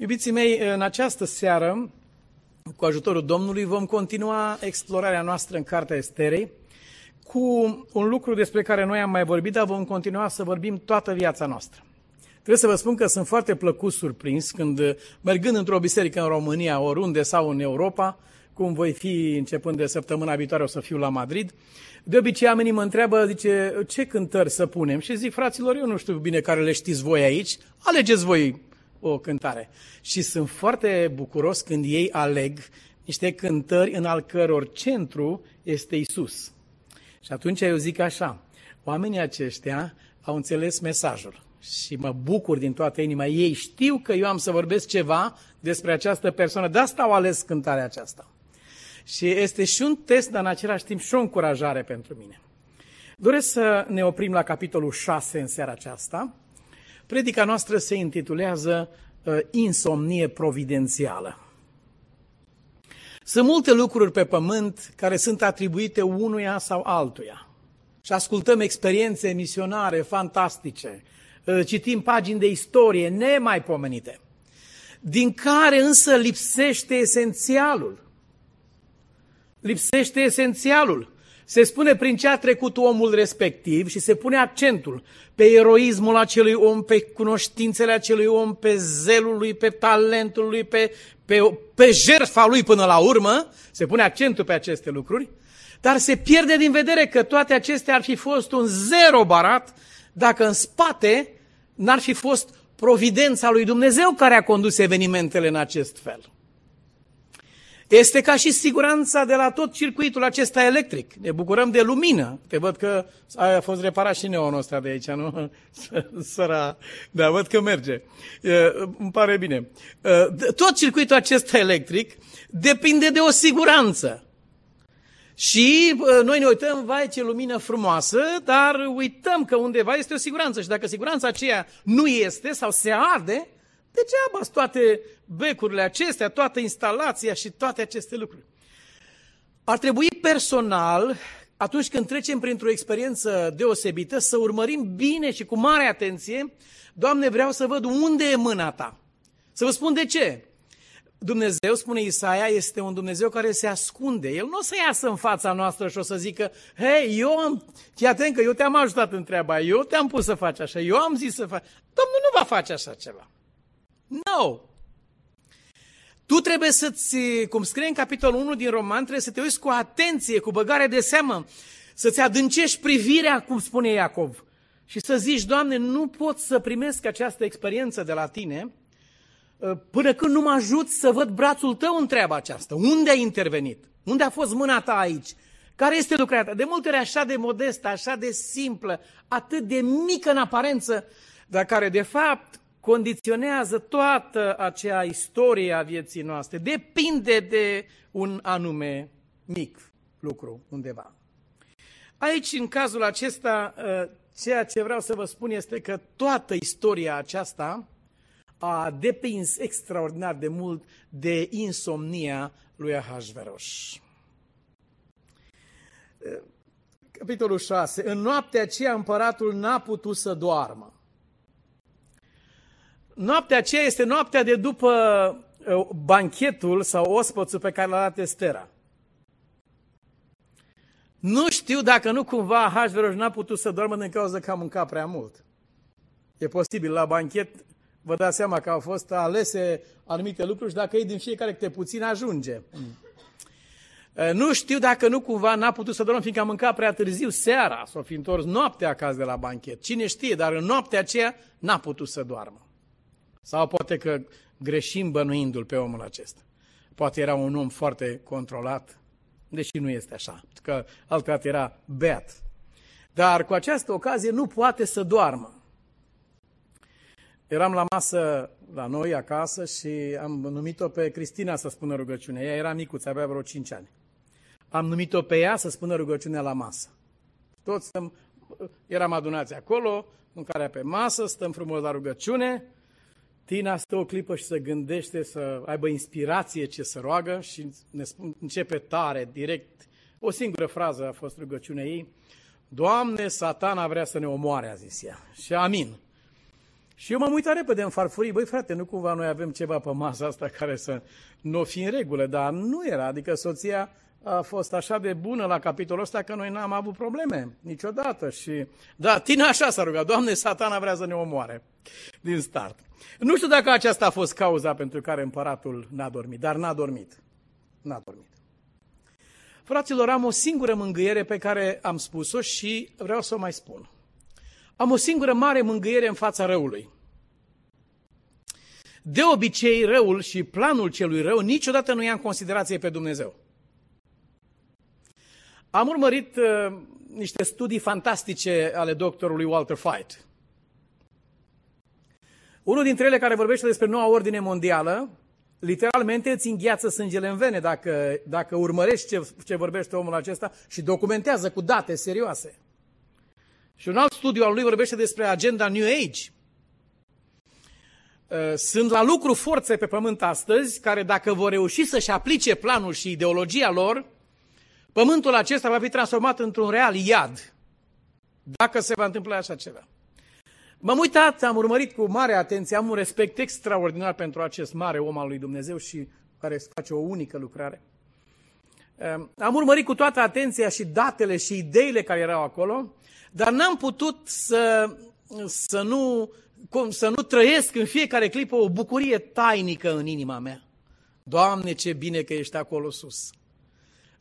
Iubiții mei, în această seară, cu ajutorul Domnului, vom continua explorarea noastră în Cartea Esterei cu un lucru despre care noi am mai vorbit, dar vom continua să vorbim toată viața noastră. Trebuie să vă spun că sunt foarte plăcut surprins când, mergând într-o biserică în România, oriunde sau în Europa, cum voi fi începând de săptămâna viitoare, o să fiu la Madrid, de obicei oamenii mă întreabă, zice, ce cântări să punem? Și zic, fraților, eu nu știu bine care le știți voi aici, alegeți voi o cântare. Și sunt foarte bucuros când ei aleg niște cântări în al căror centru este Isus. Și atunci eu zic așa, oamenii aceștia au înțeles mesajul și mă bucur din toată inima. Ei știu că eu am să vorbesc ceva despre această persoană, de asta au ales cântarea aceasta. Și este și un test, dar în același timp și o încurajare pentru mine. Doresc să ne oprim la capitolul 6 în seara aceasta. Predica noastră se intitulează uh, Insomnie providențială. Sunt multe lucruri pe pământ care sunt atribuite unuia sau altuia. Și ascultăm experiențe misionare fantastice, uh, citim pagini de istorie nemaipomenite, din care însă lipsește esențialul. Lipsește esențialul. Se spune prin ce a trecut omul respectiv și se pune accentul pe eroismul acelui om, pe cunoștințele acelui om, pe zelul lui, pe talentul lui, pe, pe, pe jertfa lui până la urmă. Se pune accentul pe aceste lucruri. Dar se pierde din vedere că toate acestea ar fi fost un zero barat dacă în spate n-ar fi fost providența lui Dumnezeu care a condus evenimentele în acest fel. Este ca și siguranța de la tot circuitul acesta electric. Ne bucurăm de lumină. Te văd că a fost reparat și neonul ăsta de aici, nu? Săra, da, văd că merge. Îmi pare bine. Tot circuitul acesta electric depinde de o siguranță. Și noi ne uităm, vai ce lumină frumoasă, dar uităm că undeva este o siguranță. Și dacă siguranța aceea nu este sau se arde, Degeaba toate becurile acestea, toată instalația și toate aceste lucruri. Ar trebui personal, atunci când trecem printr-o experiență deosebită, să urmărim bine și cu mare atenție, Doamne, vreau să văd unde e mâna Ta. Să vă spun de ce. Dumnezeu, spune Isaia, este un Dumnezeu care se ascunde. El nu o să iasă în fața noastră și o să zică, hei, eu am, fii atent că eu te-am ajutat în treaba, eu te-am pus să faci așa, eu am zis să faci. Domnul nu va face așa ceva. No! Tu trebuie să-ți, cum scrie în capitolul 1 din Roman, trebuie să te uiți cu atenție, cu băgare de seamă, să-ți adâncești privirea, cum spune Iacov, și să zici, Doamne, nu pot să primesc această experiență de la Tine uh, până când nu mă ajut să văd brațul Tău în treaba aceasta. Unde ai intervenit? Unde a fost mâna Ta aici? Care este lucrarea ta? De multe ori așa de modestă, așa de simplă, atât de mică în aparență, dar care de fapt condiționează toată acea istorie a vieții noastre. Depinde de un anume mic lucru undeva. Aici, în cazul acesta, ă, ceea ce vreau să vă spun este că toată istoria aceasta a depins extraordinar de mult de insomnia lui Ahasveros. Ă, capitolul 6. În noaptea aceea împăratul n-a putut să doarmă noaptea aceea este noaptea de după uh, banchetul sau ospățul pe care l-a dat Estera. Nu știu dacă nu cumva Ahasveros n-a putut să doarmă din cauza că a mâncat prea mult. E posibil, la banchet vă dați seama că au fost alese anumite lucruri și dacă ei din fiecare câte puțin ajunge. Uh, nu știu dacă nu cumva n-a putut să doarmă, fiindcă a mâncat prea târziu seara, s-o fi întors noaptea acasă de la banchet. Cine știe, dar în noaptea aceea n-a putut să doarmă. Sau poate că greșim bănuindu-l pe omul acesta. Poate era un om foarte controlat, deși nu este așa, că altădată era beat. Dar cu această ocazie nu poate să doarmă. Eram la masă la noi acasă și am numit-o pe Cristina să spună rugăciune. Ea era micuță, avea vreo 5 ani. Am numit-o pe ea să spună rugăciunea la masă. Toți stăm, eram adunați acolo, mâncarea pe masă, stăm frumos la rugăciune Tina stă o clipă și să gândește, să aibă inspirație ce să roagă și ne spun, începe tare, direct. O singură frază a fost rugăciunea ei. Doamne, satana vrea să ne omoare, a zis ea. Și amin. Și eu m-am uitat repede în farfurii, băi frate, nu cumva noi avem ceva pe masa asta care să nu fi în regulă, dar nu era, adică soția a fost așa de bună la capitolul ăsta că noi n-am avut probleme niciodată. Și, da, tine așa s-a rugat, Doamne, satana vrea să ne omoare din start. Nu știu dacă aceasta a fost cauza pentru care împăratul n-a dormit, dar n-a dormit. N-a dormit. Fraților, am o singură mângâiere pe care am spus-o și vreau să o mai spun. Am o singură mare mângâiere în fața răului. De obicei, răul și planul celui rău niciodată nu ia în considerație pe Dumnezeu. Am urmărit uh, niște studii fantastice ale doctorului Walter Fight. Unul dintre ele care vorbește despre noua ordine mondială, literalmente îți îngheață sângele în vene dacă, dacă urmărești ce, ce vorbește omul acesta și documentează cu date serioase. Și un alt studiu al lui vorbește despre agenda New Age. Uh, sunt la lucru forțe pe pământ astăzi care dacă vor reuși să-și aplice planul și ideologia lor, pământul acesta va fi transformat într-un real iad. Dacă se va întâmpla așa ceva. M-am uitat, am urmărit cu mare atenție, am un respect extraordinar pentru acest mare om al lui Dumnezeu și care face o unică lucrare. Uh, am urmărit cu toată atenția și datele și ideile care erau acolo dar n-am putut să, să, nu, să nu trăiesc în fiecare clipă o bucurie tainică în inima mea. Doamne, ce bine că ești acolo sus.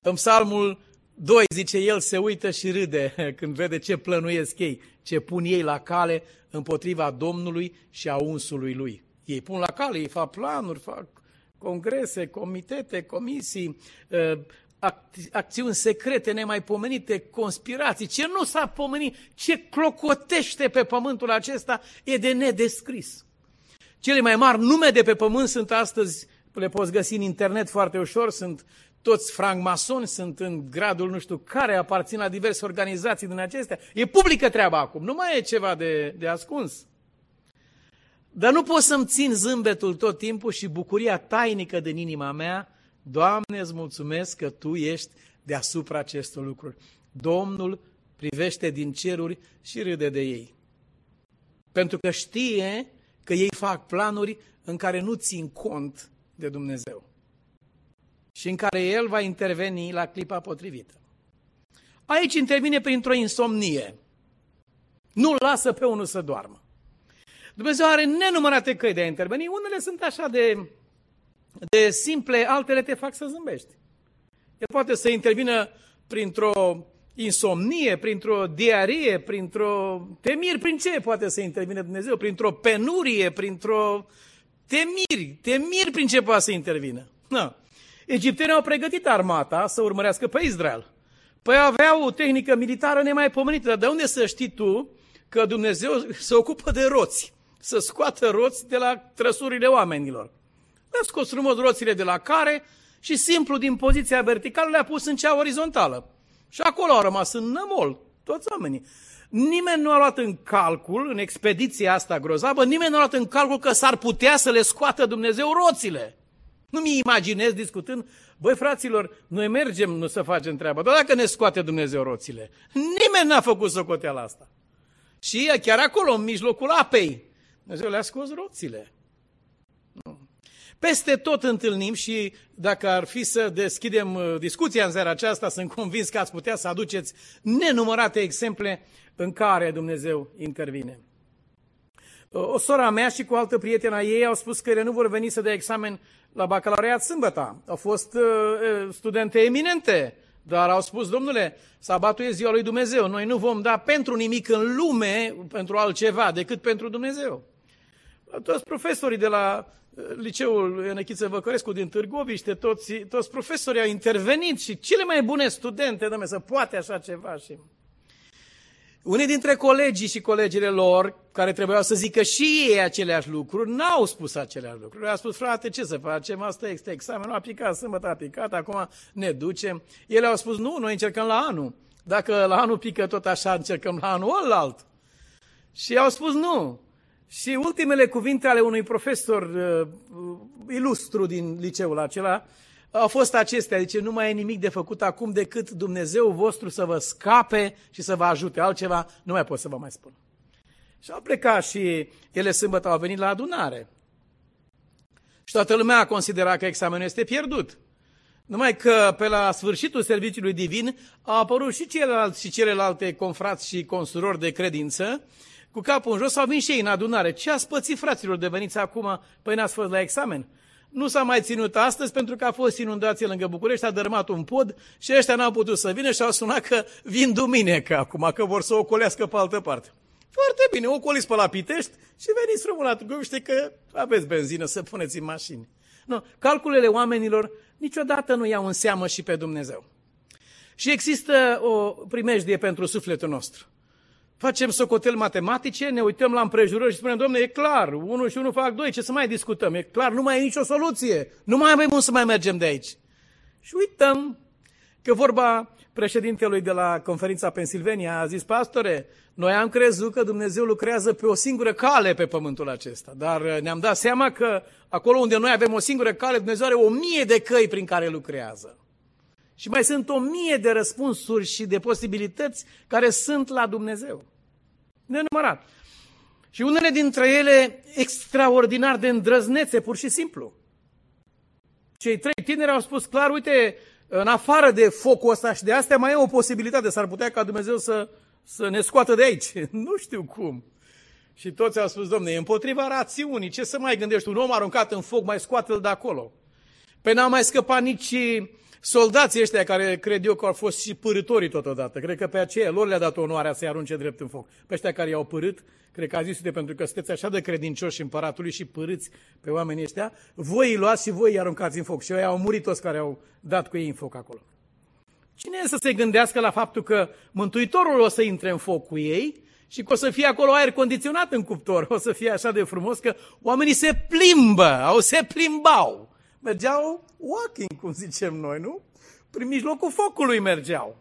În psalmul 2 zice, el se uită și râde când vede ce plănuiesc ei, ce pun ei la cale împotriva Domnului și a unsului lui. Ei pun la cale, ei fac planuri, fac congrese, comitete, comisii, ă, acțiuni secrete nemaipomenite, conspirații, ce nu s-a pomenit, ce clocotește pe pământul acesta e de nedescris. Cele mai mari nume de pe pământ sunt astăzi, le poți găsi în internet foarte ușor, sunt toți francmasoni, sunt în gradul nu știu care, aparțin la diverse organizații din acestea. E publică treaba acum, nu mai e ceva de, de ascuns. Dar nu pot să-mi țin zâmbetul tot timpul și bucuria tainică din inima mea Doamne, îți mulțumesc că Tu ești deasupra acestor lucruri. Domnul privește din ceruri și râde de ei. Pentru că știe că ei fac planuri în care nu țin cont de Dumnezeu și în care El va interveni la clipa potrivită. Aici intervine printr-o insomnie. Nu lasă pe unul să doarmă. Dumnezeu are nenumărate căi de a interveni. Unele sunt așa de de simple, altele te fac să zâmbești. El poate să intervină printr-o insomnie, printr-o diarie, printr-o temiri, prin ce poate să intervine Dumnezeu? Printr-o penurie, printr-o temiri, temiri prin ce poate să intervină. Na. Egiptenii au pregătit armata să urmărească pe Israel. Păi aveau o tehnică militară nemaipomenită, dar de unde să știi tu că Dumnezeu se ocupă de roți, să scoată roți de la trăsurile oamenilor? Le-a scos frumos roțile de la care și simplu din poziția verticală le-a pus în cea orizontală. Și acolo au rămas în nămol, toți oamenii. Nimeni nu a luat în calcul, în expediția asta grozavă, nimeni nu a luat în calcul că s-ar putea să le scoată Dumnezeu roțile. Nu mi imaginez discutând, băi fraților, noi mergem nu să facem treaba, dar dacă ne scoate Dumnezeu roțile, nimeni n-a făcut socoteala asta. Și chiar acolo, în mijlocul apei, Dumnezeu le-a scos roțile. Peste tot întâlnim și dacă ar fi să deschidem uh, discuția în seara aceasta, sunt convins că ați putea să aduceți nenumărate exemple în care Dumnezeu intervine. Uh, o sora mea și cu o altă prietena ei au spus că ele nu vor veni să dea examen la bacalaureat sâmbătă. Au fost uh, uh, studente eminente, dar au spus, domnule, sabatul e ziua lui Dumnezeu, noi nu vom da pentru nimic în lume, pentru altceva, decât pentru Dumnezeu. Toți profesorii de la liceul Enechiță Văcărescu din Târgoviște, toți, toți profesorii au intervenit și cele mai bune studente, domnule, să poate așa ceva. Și... Unii dintre colegii și colegile lor, care trebuiau să zică și ei aceleași lucruri, n-au spus aceleași lucruri. Au spus, frate, ce să facem? Asta este examenul, a picat, sâmbătă a picat, acum ne ducem. Ele au spus, nu, noi încercăm la anul. Dacă la anul pică tot așa, încercăm la anul ălalt. Și au spus, nu, și ultimele cuvinte ale unui profesor uh, ilustru din liceul acela au fost acestea, zice, nu mai e nimic de făcut acum decât Dumnezeu vostru să vă scape și să vă ajute. Altceva nu mai pot să vă mai spun. Și au plecat și ele sâmbătă au venit la adunare. Și toată lumea a considerat că examenul este pierdut. Numai că pe la sfârșitul serviciului divin au apărut și ceilalți și celelalte confrați și consurori de credință, cu capul în jos, au venit și ei în adunare. Ce ați pățit, fraților, de veniți acum? Păi n-ați fost la examen. Nu s-a mai ținut astăzi pentru că a fost inundație lângă București, a dărâmat un pod și ăștia n-au putut să vină și au sunat că vin duminică acum, că vor să o ocolească pe altă parte. Foarte bine, ocoliți pe la Pitești și veniți frumos la Târgoviște că aveți benzină să puneți în mașini. Nu, calculele oamenilor niciodată nu iau în seamă și pe Dumnezeu. Și există o primejdie pentru sufletul nostru. Facem socotel matematice, ne uităm la împrejurări și spunem, domne, e clar, 1 și 1 fac 2, ce să mai discutăm? E clar, nu mai e nicio soluție, nu mai avem cum să mai mergem de aici. Și uităm că vorba președintelui de la conferința Pennsylvania a zis, pastore, noi am crezut că Dumnezeu lucrează pe o singură cale pe pământul acesta, dar ne-am dat seama că acolo unde noi avem o singură cale, Dumnezeu are o mie de căi prin care lucrează. Și mai sunt o mie de răspunsuri și de posibilități care sunt la Dumnezeu. Nenumărat. Și unele dintre ele extraordinar de îndrăznețe, pur și simplu. Cei trei tineri au spus clar, uite, în afară de focul ăsta și de astea, mai e o posibilitate. S-ar putea ca Dumnezeu să, să ne scoată de aici. nu știu cum. Și toți au spus, domne, e împotriva rațiunii. Ce să mai gândești? Un om aruncat în foc, mai scoate-l de acolo. Păi n-a mai scăpat nici soldații ăștia care cred eu că au fost și părătorii totodată. Cred că pe aceea lor le-a dat onoarea să-i arunce drept în foc. Pe ăștia care i-au părât, cred că a zis, pentru că sunteți așa de credincioși împăratului și părâți pe oamenii ăștia, voi îi luați și voi îi aruncați în foc. Și ei au murit toți care au dat cu ei în foc acolo. Cine e să se gândească la faptul că Mântuitorul o să intre în foc cu ei și că o să fie acolo aer condiționat în cuptor, o să fie așa de frumos că oamenii se plimbă, au se plimbau mergeau walking, cum zicem noi, nu? Prin mijlocul focului mergeau.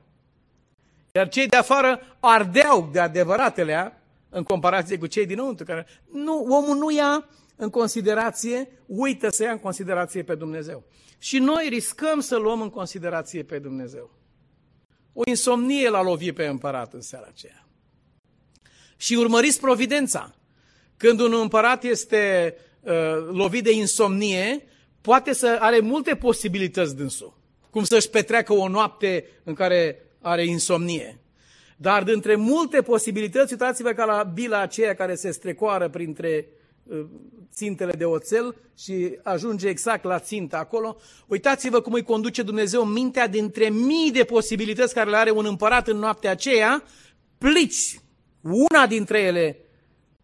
Iar cei de afară ardeau de adevăratele în comparație cu cei dinăuntru. Care... Nu, omul nu ia în considerație, uită să ia în considerație pe Dumnezeu. Și noi riscăm să luăm în considerație pe Dumnezeu. O insomnie l-a lovit pe împărat în seara aceea. Și urmăriți providența. Când un împărat este uh, lovit de insomnie, poate să are multe posibilități dânsul. Cum să-și petreacă o noapte în care are insomnie. Dar dintre multe posibilități, uitați-vă ca la bila aceea care se strecoară printre uh, țintele de oțel și ajunge exact la țintă acolo. Uitați-vă cum îi conduce Dumnezeu mintea dintre mii de posibilități care le are un împărat în noaptea aceea, plici. Una dintre ele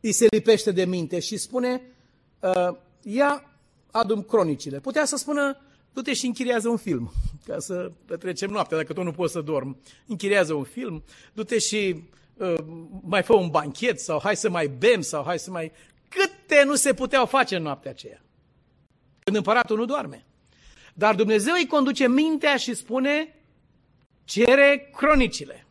îi se lipește de minte și spune, uh, ia adum cronicile. Putea să spună, du-te și închiriază un film, ca să petrecem noaptea, dacă tu nu poți să dormi. Închiriază un film, du-te și uh, mai fă un banchet sau hai să mai bem sau hai să mai... Câte nu se puteau face în noaptea aceea. Când împăratul nu doarme. Dar Dumnezeu îi conduce mintea și spune, cere cronicile.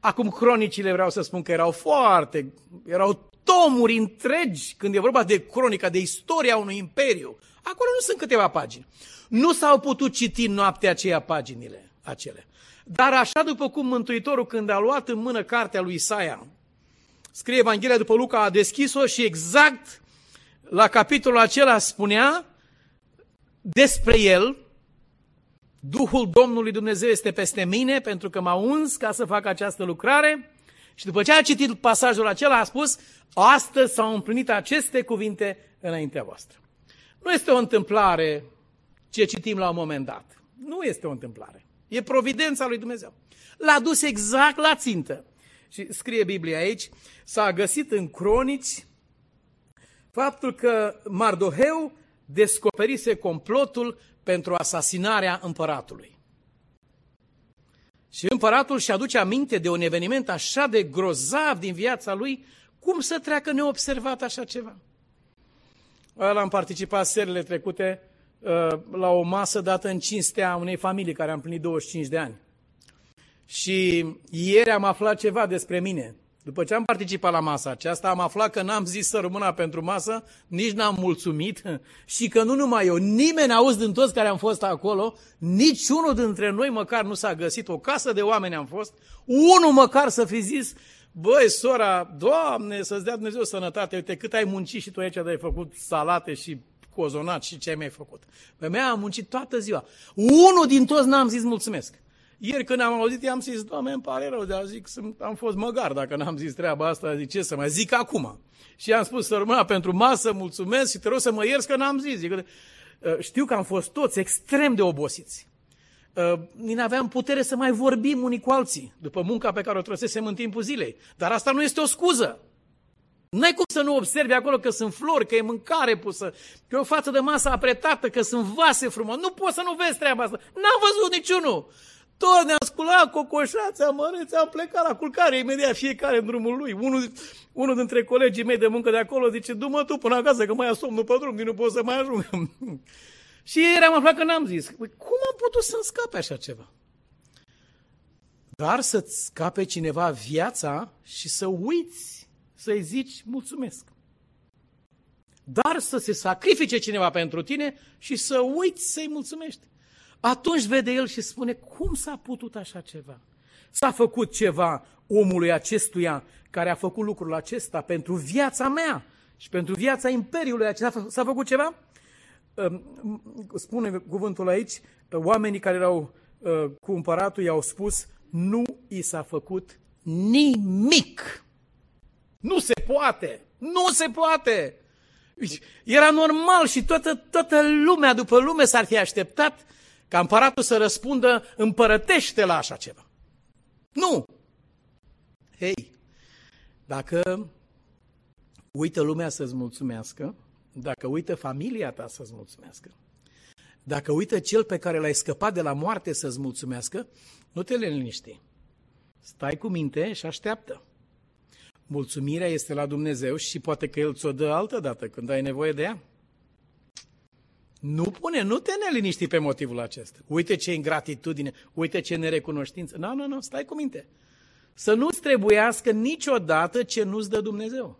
Acum cronicile vreau să spun că erau foarte, erau tomuri întregi când e vorba de cronica, de istoria unui imperiu. Acolo nu sunt câteva pagini. Nu s-au putut citi noaptea aceea paginile acele. Dar așa după cum Mântuitorul când a luat în mână cartea lui Isaia, scrie Evanghelia după Luca, a deschis-o și exact la capitolul acela spunea despre el, Duhul Domnului Dumnezeu este peste mine pentru că m-a uns ca să fac această lucrare și după ce a citit pasajul acela, a spus, astăzi s-au împlinit aceste cuvinte înaintea voastră. Nu este o întâmplare ce citim la un moment dat. Nu este o întâmplare. E providența lui Dumnezeu. L-a dus exact la țintă. Și scrie Biblia aici, s-a găsit în cronici faptul că Mardoheu descoperise complotul pentru asasinarea împăratului. Și împăratul și aduce aminte de un eveniment așa de grozav din viața lui, cum să treacă neobservat așa ceva? Ăla am participat serile trecute uh, la o masă dată în cinstea unei familii care am plinit 25 de ani. Și ieri am aflat ceva despre mine. După ce am participat la masa aceasta, am aflat că n-am zis să rămână pentru masă, nici n-am mulțumit și că nu numai eu, nimeni auzi din toți care am fost acolo, nici unul dintre noi măcar nu s-a găsit, o casă de oameni am fost, unul măcar să fi zis, Băi, sora, Doamne, să-ți dea Dumnezeu sănătate, uite cât ai muncit și tu aici, de ai făcut salate și cozonat și ce ai mai făcut. Pe mea am muncit toată ziua. Unul din toți n-am zis mulțumesc. Ieri când am auzit, i-am zis, Doamne, îmi pare rău, dar zic, am fost măgar dacă n-am zis treaba asta, zic, ce să mai zic acum? Și am spus, sărmâna, pentru masă, mulțumesc și te rog să mă ierți că n-am zis. Zic, uh, știu că am fost toți extrem de obosiți. Uh, nu aveam putere să mai vorbim unii cu alții, după munca pe care o trăsesem în timpul zilei. Dar asta nu este o scuză. N-ai cum să nu observi acolo că sunt flori, că e mâncare pusă, că e o față de masă apretată, că sunt vase frumoase. Nu poți să nu vezi treaba asta. N-am văzut niciunul. Tot ne-am sculat, cocoșați, amărâți, am plecat la culcare imediat fiecare în drumul lui. Unul, unul dintre colegii mei de muncă de acolo zice, du-mă tu până acasă că mai am somnul pe drum, nu pot să mai ajung. și ieri am aflat că n-am zis. Păi, cum am putut să-mi scape așa ceva? Dar să-ți scape cineva viața și să uiți să-i zici mulțumesc. Dar să se sacrifice cineva pentru tine și să uiți să-i mulțumești. Atunci vede el și spune, cum s-a putut așa ceva? S-a făcut ceva omului acestuia care a făcut lucrul acesta pentru viața mea și pentru viața imperiului acesta. S-a făcut ceva? Spune cuvântul aici, oamenii care erau ă, cu împăratul i-au spus, nu i s-a făcut nimic. Nu se poate! Nu se poate! Era normal și toată, toată lumea după lume s-ar fi așteptat ca împăratul să răspundă, împărătește la așa ceva. Nu! Hei, dacă uită lumea să-ți mulțumească, dacă uită familia ta să-ți mulțumească, dacă uită cel pe care l-ai scăpat de la moarte să-ți mulțumească, nu te liniști. Stai cu minte și așteaptă. Mulțumirea este la Dumnezeu și poate că El ți-o dă altă dată când ai nevoie de ea. Nu pune, nu te neliniști pe motivul acesta. Uite ce ingratitudine, uite ce nerecunoștință. Nu, nu, nu, stai cu minte. Să nu-ți trebuiască niciodată ce nu-ți dă Dumnezeu.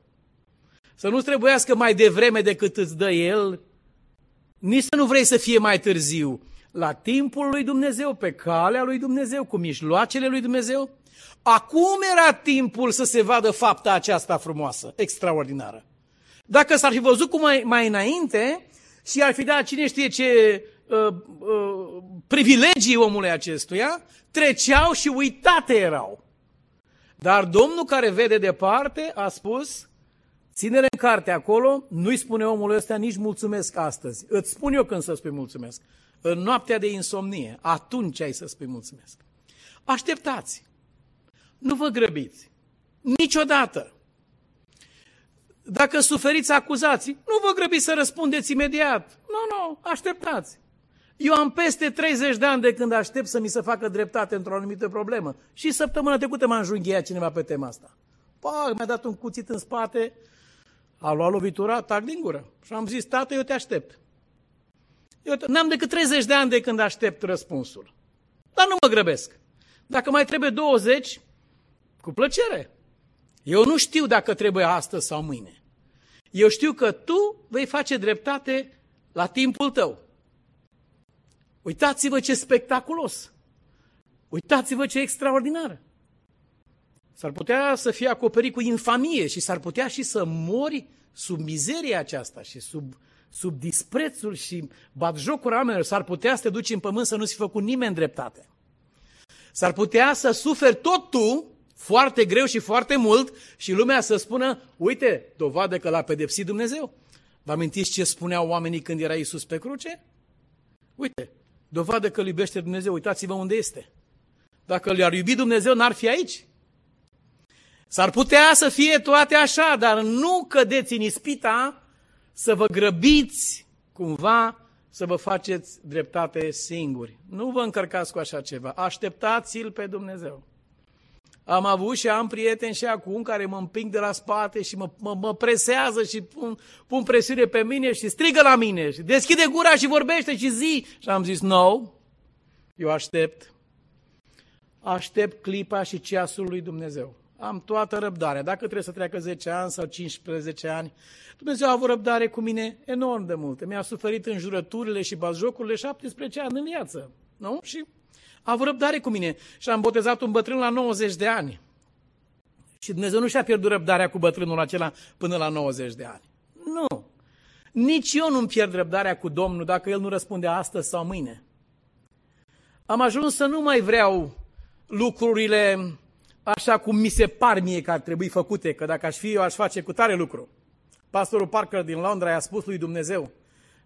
Să nu-ți trebuiască mai devreme decât îți dă El, nici să nu vrei să fie mai târziu. La timpul lui Dumnezeu, pe calea lui Dumnezeu, cu mijloacele lui Dumnezeu, acum era timpul să se vadă fapta aceasta frumoasă, extraordinară. Dacă s-ar fi văzut cum mai, mai înainte, și ar fi dat cine știe ce uh, uh, privilegii omului acestuia, treceau și uitate erau. Dar Domnul care vede departe a spus, ține în carte acolo, nu-i spune omul ăsta nici mulțumesc astăzi. Îți spun eu când să spui mulțumesc. În noaptea de insomnie, atunci ai să spui mulțumesc. Așteptați. Nu vă grăbiți. Niciodată. Dacă suferiți acuzații, nu vă grăbiți să răspundeți imediat. Nu, nu, așteptați. Eu am peste 30 de ani de când aștept să mi se facă dreptate într-o anumită problemă. Și săptămâna trecută m-a înjunghiat cineva pe tema asta. Pa, mi-a dat un cuțit în spate, a luat lovitura, tac din gură. Și am zis, tată, eu te aștept. Eu n-am decât 30 de ani de când aștept răspunsul. Dar nu mă grăbesc. Dacă mai trebuie 20, cu plăcere. Eu nu știu dacă trebuie astăzi sau mâine. Eu știu că tu vei face dreptate la timpul tău. Uitați-vă ce spectaculos! Uitați-vă ce extraordinar! S-ar putea să fie acoperit cu infamie și s-ar putea și să mori sub mizeria aceasta și sub, sub disprețul și batjocul oamenilor. S-ar putea să te duci în pământ să nu-ți făcut nimeni dreptate. S-ar putea să suferi tot tu foarte greu și foarte mult și lumea să spună, uite, dovadă că l-a pedepsit Dumnezeu. Vă amintiți ce spuneau oamenii când era Isus pe cruce? Uite, dovadă că îl iubește Dumnezeu, uitați-vă unde este. Dacă l-ar iubi Dumnezeu, n-ar fi aici. S-ar putea să fie toate așa, dar nu cădeți în ispita să vă grăbiți cumva să vă faceți dreptate singuri. Nu vă încărcați cu așa ceva. Așteptați-l pe Dumnezeu. Am avut și am prieteni și acum care mă împing de la spate și mă, mă, mă presează și pun, pun presiune pe mine și strigă la mine și deschide gura și vorbește și zi. Și am zis, no, eu aștept. Aștept clipa și ceasul lui Dumnezeu. Am toată răbdarea. Dacă trebuie să treacă 10 ani sau 15 ani, Dumnezeu a avut răbdare cu mine enorm de multe. Mi-a suferit în jurăturile și bazjocurile 17 ani în viață. Nu? Și a avut răbdare cu mine și am botezat un bătrân la 90 de ani. Și Dumnezeu nu și-a pierdut răbdarea cu bătrânul acela până la 90 de ani. Nu. Nici eu nu-mi pierd răbdarea cu Domnul dacă El nu răspunde astăzi sau mâine. Am ajuns să nu mai vreau lucrurile așa cum mi se par mie că ar trebui făcute, că dacă aș fi eu aș face cu tare lucru. Pastorul Parker din Londra i-a spus lui Dumnezeu,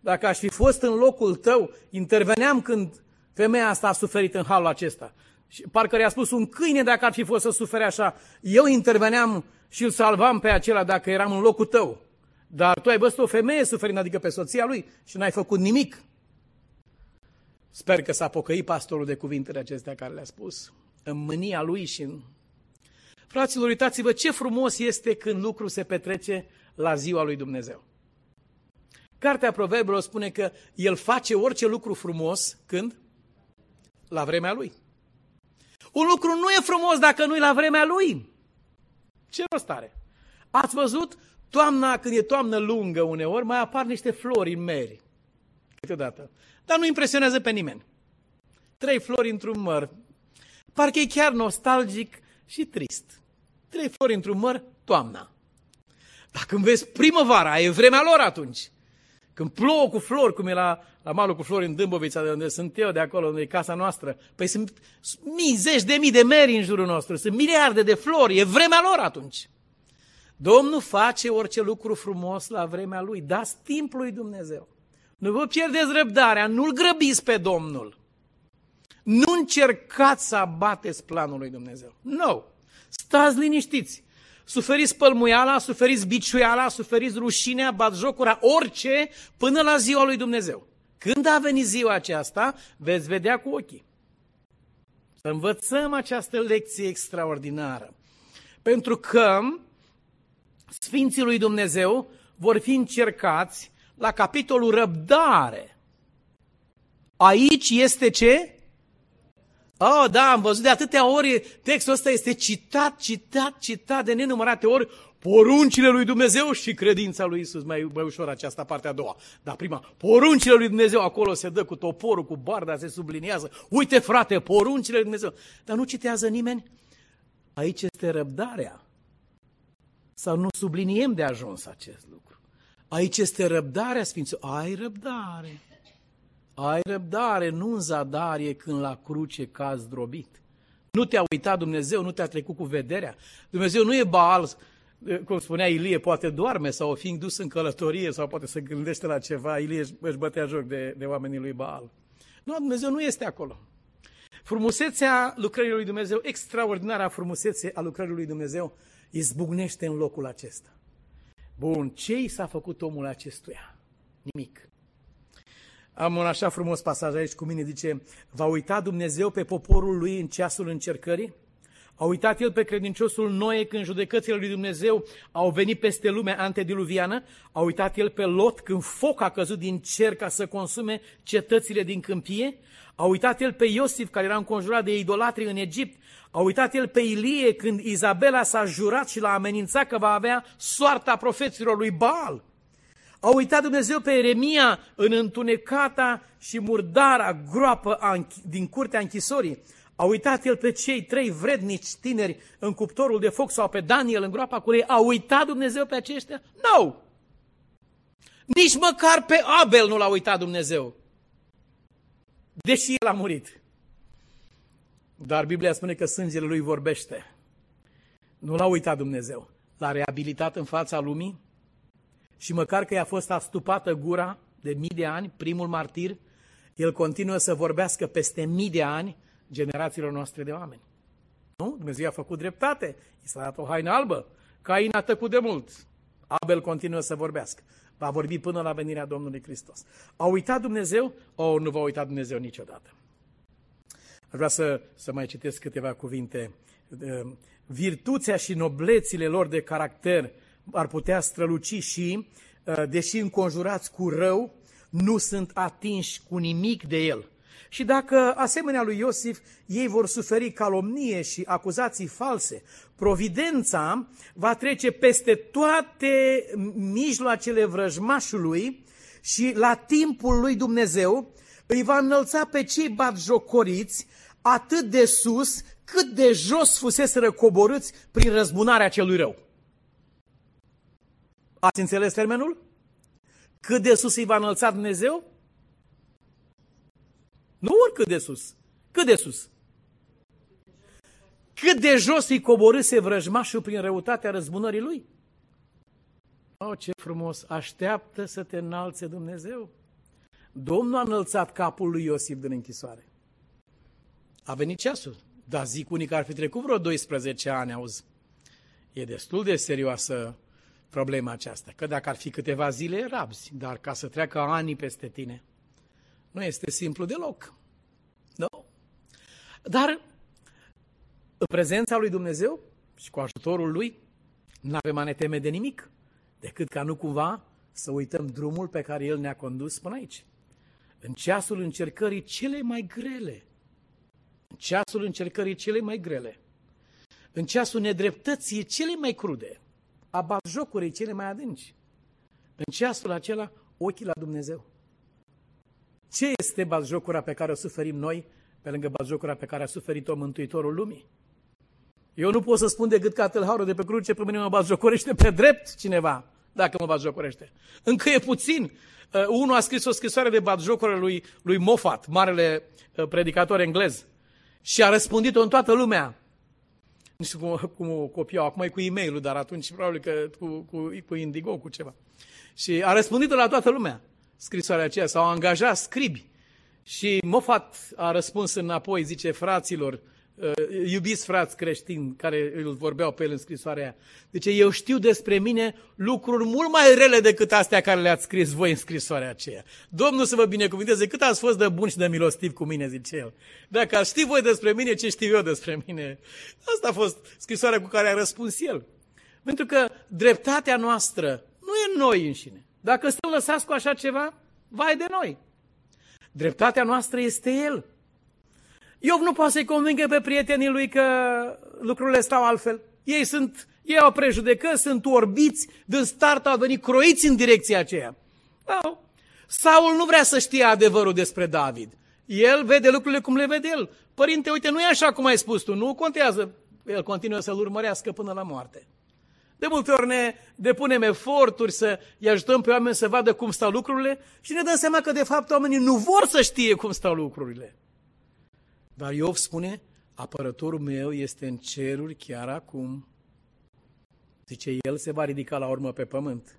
dacă aș fi fost în locul tău, interveneam când femeia asta a suferit în halul acesta. Și parcă i-a spus un câine dacă ar fi fost să sufere așa. Eu interveneam și îl salvam pe acela dacă eram în locul tău. Dar tu ai văzut o femeie suferind, adică pe soția lui, și n-ai făcut nimic. Sper că s-a pocăit pastorul de cuvintele acestea care le-a spus. În mânia lui și în... Fraților, uitați-vă ce frumos este când lucru se petrece la ziua lui Dumnezeu. Cartea Proverbelor spune că el face orice lucru frumos când? La vremea lui. Un lucru nu e frumos dacă nu e la vremea lui. Ce rost are? Ați văzut? Toamna, când e toamnă lungă uneori, mai apar niște flori în meri. Câteodată. Dar nu impresionează pe nimeni. Trei flori într-un măr. Parcă e chiar nostalgic și trist. Trei flori într-un măr, toamna. Dar când vezi primăvara, e vremea lor atunci. Când plouă cu flori, cum e la, la malul cu flori în Dâmbovița, de unde sunt eu, de acolo, unde e casa noastră, păi sunt mii, zeci de mii de meri în jurul nostru, sunt miliarde de flori, e vremea lor atunci. Domnul face orice lucru frumos la vremea lui, dați timp lui Dumnezeu. Nu vă pierdeți răbdarea, nu-L grăbiți pe Domnul. Nu încercați să abateți planul lui Dumnezeu. Nu. No. Stați liniștiți. Suferiți pălmuiala, suferiți biciuiala, suferiți rușinea, batjocura, orice, până la ziua lui Dumnezeu. Când a venit ziua aceasta, veți vedea cu ochii. Să învățăm această lecție extraordinară. Pentru că Sfinții lui Dumnezeu vor fi încercați la capitolul răbdare. Aici este ce? Oh, da, am văzut de atâtea ori, textul ăsta este citat, citat, citat de nenumărate ori, poruncile lui Dumnezeu și credința lui Isus, mai, mai ușor aceasta partea a doua. Dar prima, poruncile lui Dumnezeu, acolo se dă cu toporul, cu barda, se subliniază. Uite frate, poruncile lui Dumnezeu. Dar nu citează nimeni? Aici este răbdarea. Sau nu subliniem de ajuns acest lucru. Aici este răbdarea Sfinților. Ai răbdare. Ai răbdare, nu în zadarie când la cruce caz drobit. Nu te-a uitat Dumnezeu, nu te-a trecut cu vederea. Dumnezeu nu e Baal, cum spunea Ilie, poate doarme sau o fiind dus în călătorie sau poate să gândește la ceva. Ilie își bătea joc de, de oamenii lui Baal. Nu, Dumnezeu nu este acolo. Frumusețea lucrării lui Dumnezeu, extraordinara frumusețe a lucrării lui Dumnezeu, izbucnește în locul acesta. Bun, ce i s-a făcut omul acestuia? Nimic. Am un așa frumos pasaj aici cu mine, zice, va uita Dumnezeu pe poporul lui în ceasul încercării? A uitat el pe credinciosul Noe când judecățile lui Dumnezeu au venit peste lumea antediluviană? A uitat el pe Lot când foc a căzut din cer ca să consume cetățile din câmpie? A uitat el pe Iosif care era înconjurat de idolatri în Egipt? A uitat el pe Ilie când Izabela s-a jurat și l-a amenințat că va avea soarta profeților lui Baal? A uitat Dumnezeu pe Eremia în întunecata și murdara groapă din curtea închisorii. A uitat el pe cei trei vrednici tineri în cuptorul de foc sau pe Daniel în groapa cu ei. A uitat Dumnezeu pe aceștia? Nu! No! Nici măcar pe Abel nu l-a uitat Dumnezeu. Deși el a murit. Dar Biblia spune că sângele lui vorbește. Nu l-a uitat Dumnezeu. L-a reabilitat în fața lumii și măcar că i-a fost astupată gura de mii de ani, primul martir, el continuă să vorbească peste mii de ani generațiilor noastre de oameni. Nu? Dumnezeu a făcut dreptate. I s-a dat o haină albă. Cain a tăcut de mult. Abel continuă să vorbească. Va vorbi până la venirea Domnului Hristos. A uitat Dumnezeu? O, oh, nu va uita Dumnezeu niciodată. Aș vrea să, să mai citesc câteva cuvinte. Virtuțea și noblețile lor de caracter ar putea străluci și, uh, deși înconjurați cu rău, nu sunt atinși cu nimic de el. Și dacă, asemenea lui Iosif, ei vor suferi calomnie și acuzații false, providența va trece peste toate mijloacele vrăjmașului și la timpul lui Dumnezeu îi va înălța pe cei batjocoriți atât de sus cât de jos fuseseră coborâți prin răzbunarea celui rău. Ați înțeles termenul? Cât de sus îi va înălța Dumnezeu? Nu oricât de sus. Cât de sus? Cât de jos îi coborâse vrăjmașul prin răutatea răzbunării lui? Oh, ce frumos! Așteaptă să te înalțe Dumnezeu. Domnul a înălțat capul lui Iosif din închisoare. A venit ceasul. Dar zic unii că ar fi trecut vreo 12 ani, auzi. E destul de serioasă problema aceasta. Că dacă ar fi câteva zile, rabzi, dar ca să treacă ani peste tine, nu este simplu deloc. Nu? Dar în prezența lui Dumnezeu și cu ajutorul lui, nu avem a ne teme de nimic, decât ca nu cumva să uităm drumul pe care El ne-a condus până aici. În ceasul încercării cele mai grele, în ceasul încercării cele mai grele, în ceasul nedreptății cele mai crude, a jocurii cele mai adânci, în ceasul acela ochii la Dumnezeu. Ce este batjocura pe care o suferim noi, pe lângă batjocura pe care a suferit-o Mântuitorul lumii? Eu nu pot să spun decât că tâlharul de pe cruce pe mine mă batjocorește pe drept cineva, dacă mă batjocorește. Încă e puțin. Uh, unul a scris o scrisoare de batjocură lui, lui Moffat, marele uh, predicator englez, și a răspundit-o în toată lumea. Nu știu cum, cum o copiau, acum e cu e mail dar atunci probabil că cu, cu, cu Indigo, cu ceva. Și a răspundit-o la toată lumea, scrisoarea aceea, s-au angajat scribi. Și Moffat a răspuns înapoi, zice, fraților, uh, iubiți frați creștini care îl vorbeau pe el în scrisoarea aia. Deci eu știu despre mine lucruri mult mai rele decât astea care le-ați scris voi în scrisoarea aceea. Domnul să vă binecuvinteze cât ați fost de bun și de milostiv cu mine, zice el. Dacă ați ști voi despre mine, ce știu eu despre mine? Asta a fost scrisoarea cu care a răspuns el. Pentru că dreptatea noastră nu e noi înșine. Dacă stăm lăsați cu așa ceva, vai de noi. Dreptatea noastră este El. Iov nu poate să-i convingă pe prietenii lui că lucrurile stau altfel. Ei sunt, ei au prejudecă, sunt orbiți, din start au venit croiți în direcția aceea. No. Saul nu vrea să știe adevărul despre David. El vede lucrurile cum le vede el. Părinte, uite, nu e așa cum ai spus tu, nu contează. El continuă să-l urmărească până la moarte. De multe ori ne depunem eforturi să îi ajutăm pe oameni să vadă cum stau lucrurile și ne dăm seama că de fapt oamenii nu vor să știe cum stau lucrurile. Dar Iov spune, apărătorul meu este în ceruri chiar acum. Zice, el se va ridica la urmă pe pământ.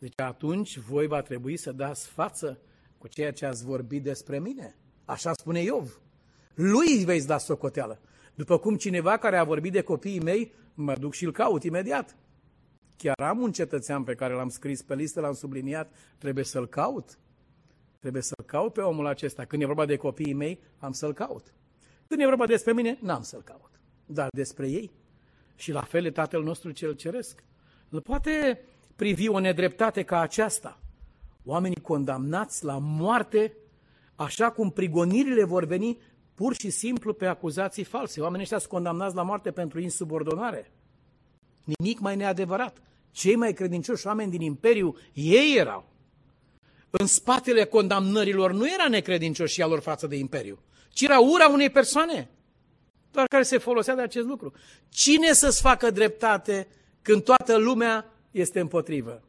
Zice, atunci voi va trebui să dați față cu ceea ce ați vorbit despre mine. Așa spune Iov. Lui îi veți da socoteală. După cum cineva care a vorbit de copiii mei, mă duc și îl caut imediat. Chiar am un cetățean pe care l-am scris pe listă, l-am subliniat, trebuie să-l caut. Trebuie să-l caut pe omul acesta. Când e vorba de copiii mei, am să-l caut. Când e vorba despre mine, n-am să-l caut. Dar despre ei. Și la fel e Tatăl nostru cel Ceresc. Nu poate privi o nedreptate ca aceasta. Oamenii condamnați la moarte, așa cum prigonirile vor veni pur și simplu pe acuzații false. Oamenii ăștia sunt condamnați la moarte pentru insubordonare. Nimic mai neadevărat. Cei mai credincioși oameni din Imperiu, ei erau. În spatele condamnărilor nu era necredincioșia lor față de Imperiu, ci era ura unei persoane, doar care se folosea de acest lucru. Cine să-ți facă dreptate când toată lumea este împotrivă?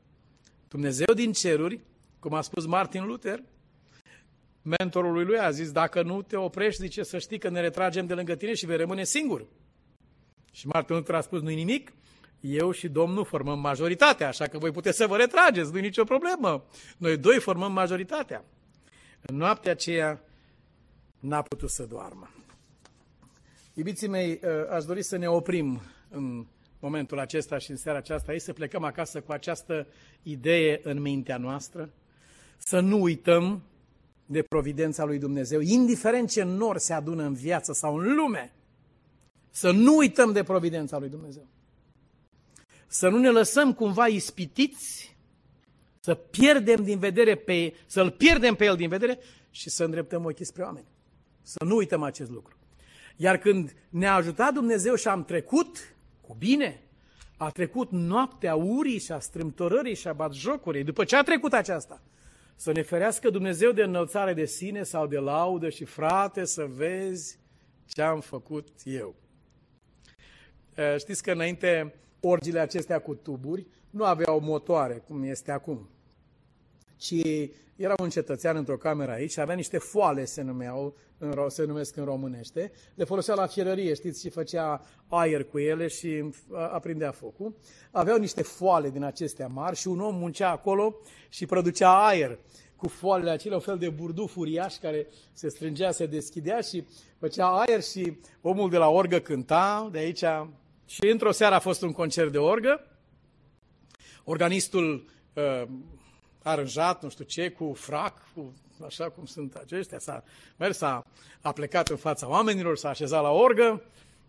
Dumnezeu din ceruri, cum a spus Martin Luther, mentorul lui lui a zis, dacă nu te oprești, zice, să știi că ne retragem de lângă tine și vei rămâne singur. Și Martin Luther a spus, nu-i nimic, eu și Domnul formăm majoritatea, așa că voi puteți să vă retrageți, nu-i nicio problemă. Noi doi formăm majoritatea. În noaptea aceea n-a putut să doarmă. Iubiții mei, ă, aș dori să ne oprim în momentul acesta și în seara aceasta, aici să plecăm acasă cu această idee în mintea noastră, să nu uităm de providența lui Dumnezeu, indiferent ce nor se adună în viață sau în lume, să nu uităm de providența lui Dumnezeu. Să nu ne lăsăm cumva ispitiți, să pierdem din vedere pe, să-L pierdem pe El din vedere și să îndreptăm ochii spre oameni. Să nu uităm acest lucru. Iar când ne-a ajutat Dumnezeu și am trecut cu bine, a trecut noaptea urii și a strâmtorării și a batjocurii, după ce a trecut aceasta, să ne ferească Dumnezeu de înălțare de sine sau de laudă și frate, să vezi Ce am făcut eu? Știți că înainte orgile acestea cu tuburi nu aveau motoare, cum este acum, ci era un cetățean într-o cameră aici și avea niște foale, se, numeau, în, se numesc în românește, le folosea la fierărie, știți, și făcea aer cu ele și aprindea focul. Aveau niște foale din acestea mari și un om muncea acolo și producea aer cu foalele acelea, un fel de burduf uriaș care se strângea, se deschidea și făcea aer și omul de la orgă cânta de aici. Și într-o seară a fost un concert de orgă. Organistul uh, aranjat, nu știu ce, cu frac, cu așa cum sunt aceștia, s-a mers, a, a plecat în fața oamenilor, s-a așezat la orgă,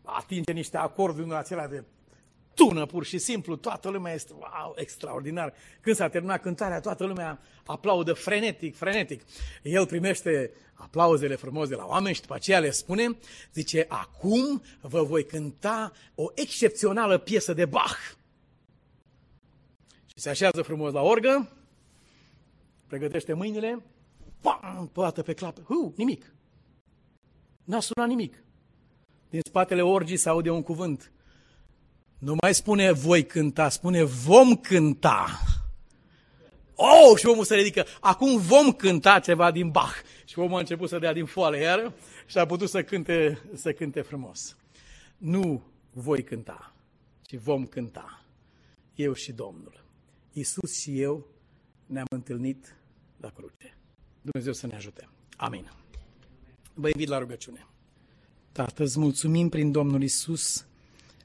atinge niște acorduri în acelea de tună, pur și simplu, toată lumea este, wow, extraordinar. Când s-a terminat cântarea, toată lumea aplaudă frenetic, frenetic. El primește aplauzele frumos de la oameni și după aceea le spune, zice, acum vă voi cânta o excepțională piesă de Bach. Și se așează frumos la orgă, pregătește mâinile, pam, poată pe clapă, hu, nimic. N-a sunat nimic. Din spatele orgii se aude un cuvânt. Nu mai spune voi cânta, spune vom cânta. Oh, și omul se ridică. Acum vom cânta ceva din Bach. Și omul a început să dea din foale iar și a putut să cânte, să cânte frumos. Nu voi cânta, ci vom cânta. Eu și Domnul. Iisus și eu ne-am întâlnit la cruce. Dumnezeu să ne ajute. Amin. Vă invit la rugăciune. Tată, îți mulțumim prin Domnul Isus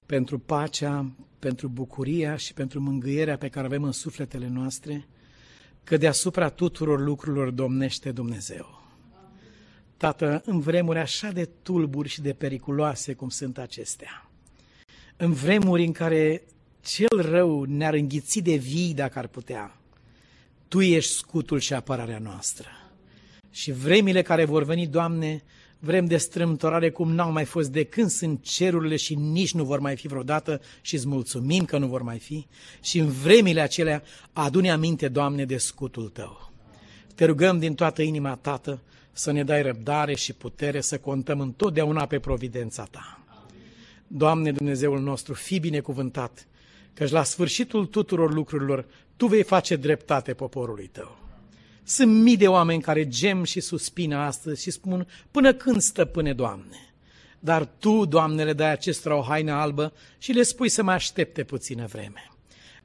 pentru pacea, pentru bucuria și pentru mângâierea pe care avem în sufletele noastre, că deasupra tuturor lucrurilor domnește Dumnezeu. Tată, în vremuri așa de tulburi și de periculoase cum sunt acestea, în vremuri în care cel rău ne-ar înghiți de vii dacă ar putea, tu ești scutul și apărarea noastră. Și vremile care vor veni, Doamne, vrem de strâmtorare cum n-au mai fost de când sunt cerurile și nici nu vor mai fi vreodată și îți mulțumim că nu vor mai fi. Și în vremile acelea adune aminte, Doamne, de scutul Tău. Te rugăm din toată inima, Tată, să ne dai răbdare și putere să contăm întotdeauna pe providența Ta. Doamne Dumnezeul nostru, fi binecuvântat, căci la sfârșitul tuturor lucrurilor Tu vei face dreptate poporului Tău. Sunt mii de oameni care gem și suspină astăzi și spun, până când stăpâne, Doamne? Dar Tu, Doamne, le dai acestora o haină albă și le spui să mai aștepte puțină vreme.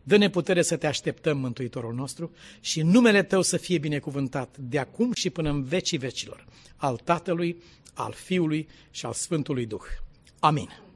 Dă-ne putere să te așteptăm, Mântuitorul nostru, și numele Tău să fie binecuvântat de acum și până în vecii vecilor, al Tatălui, al Fiului și al Sfântului Duh. Amin.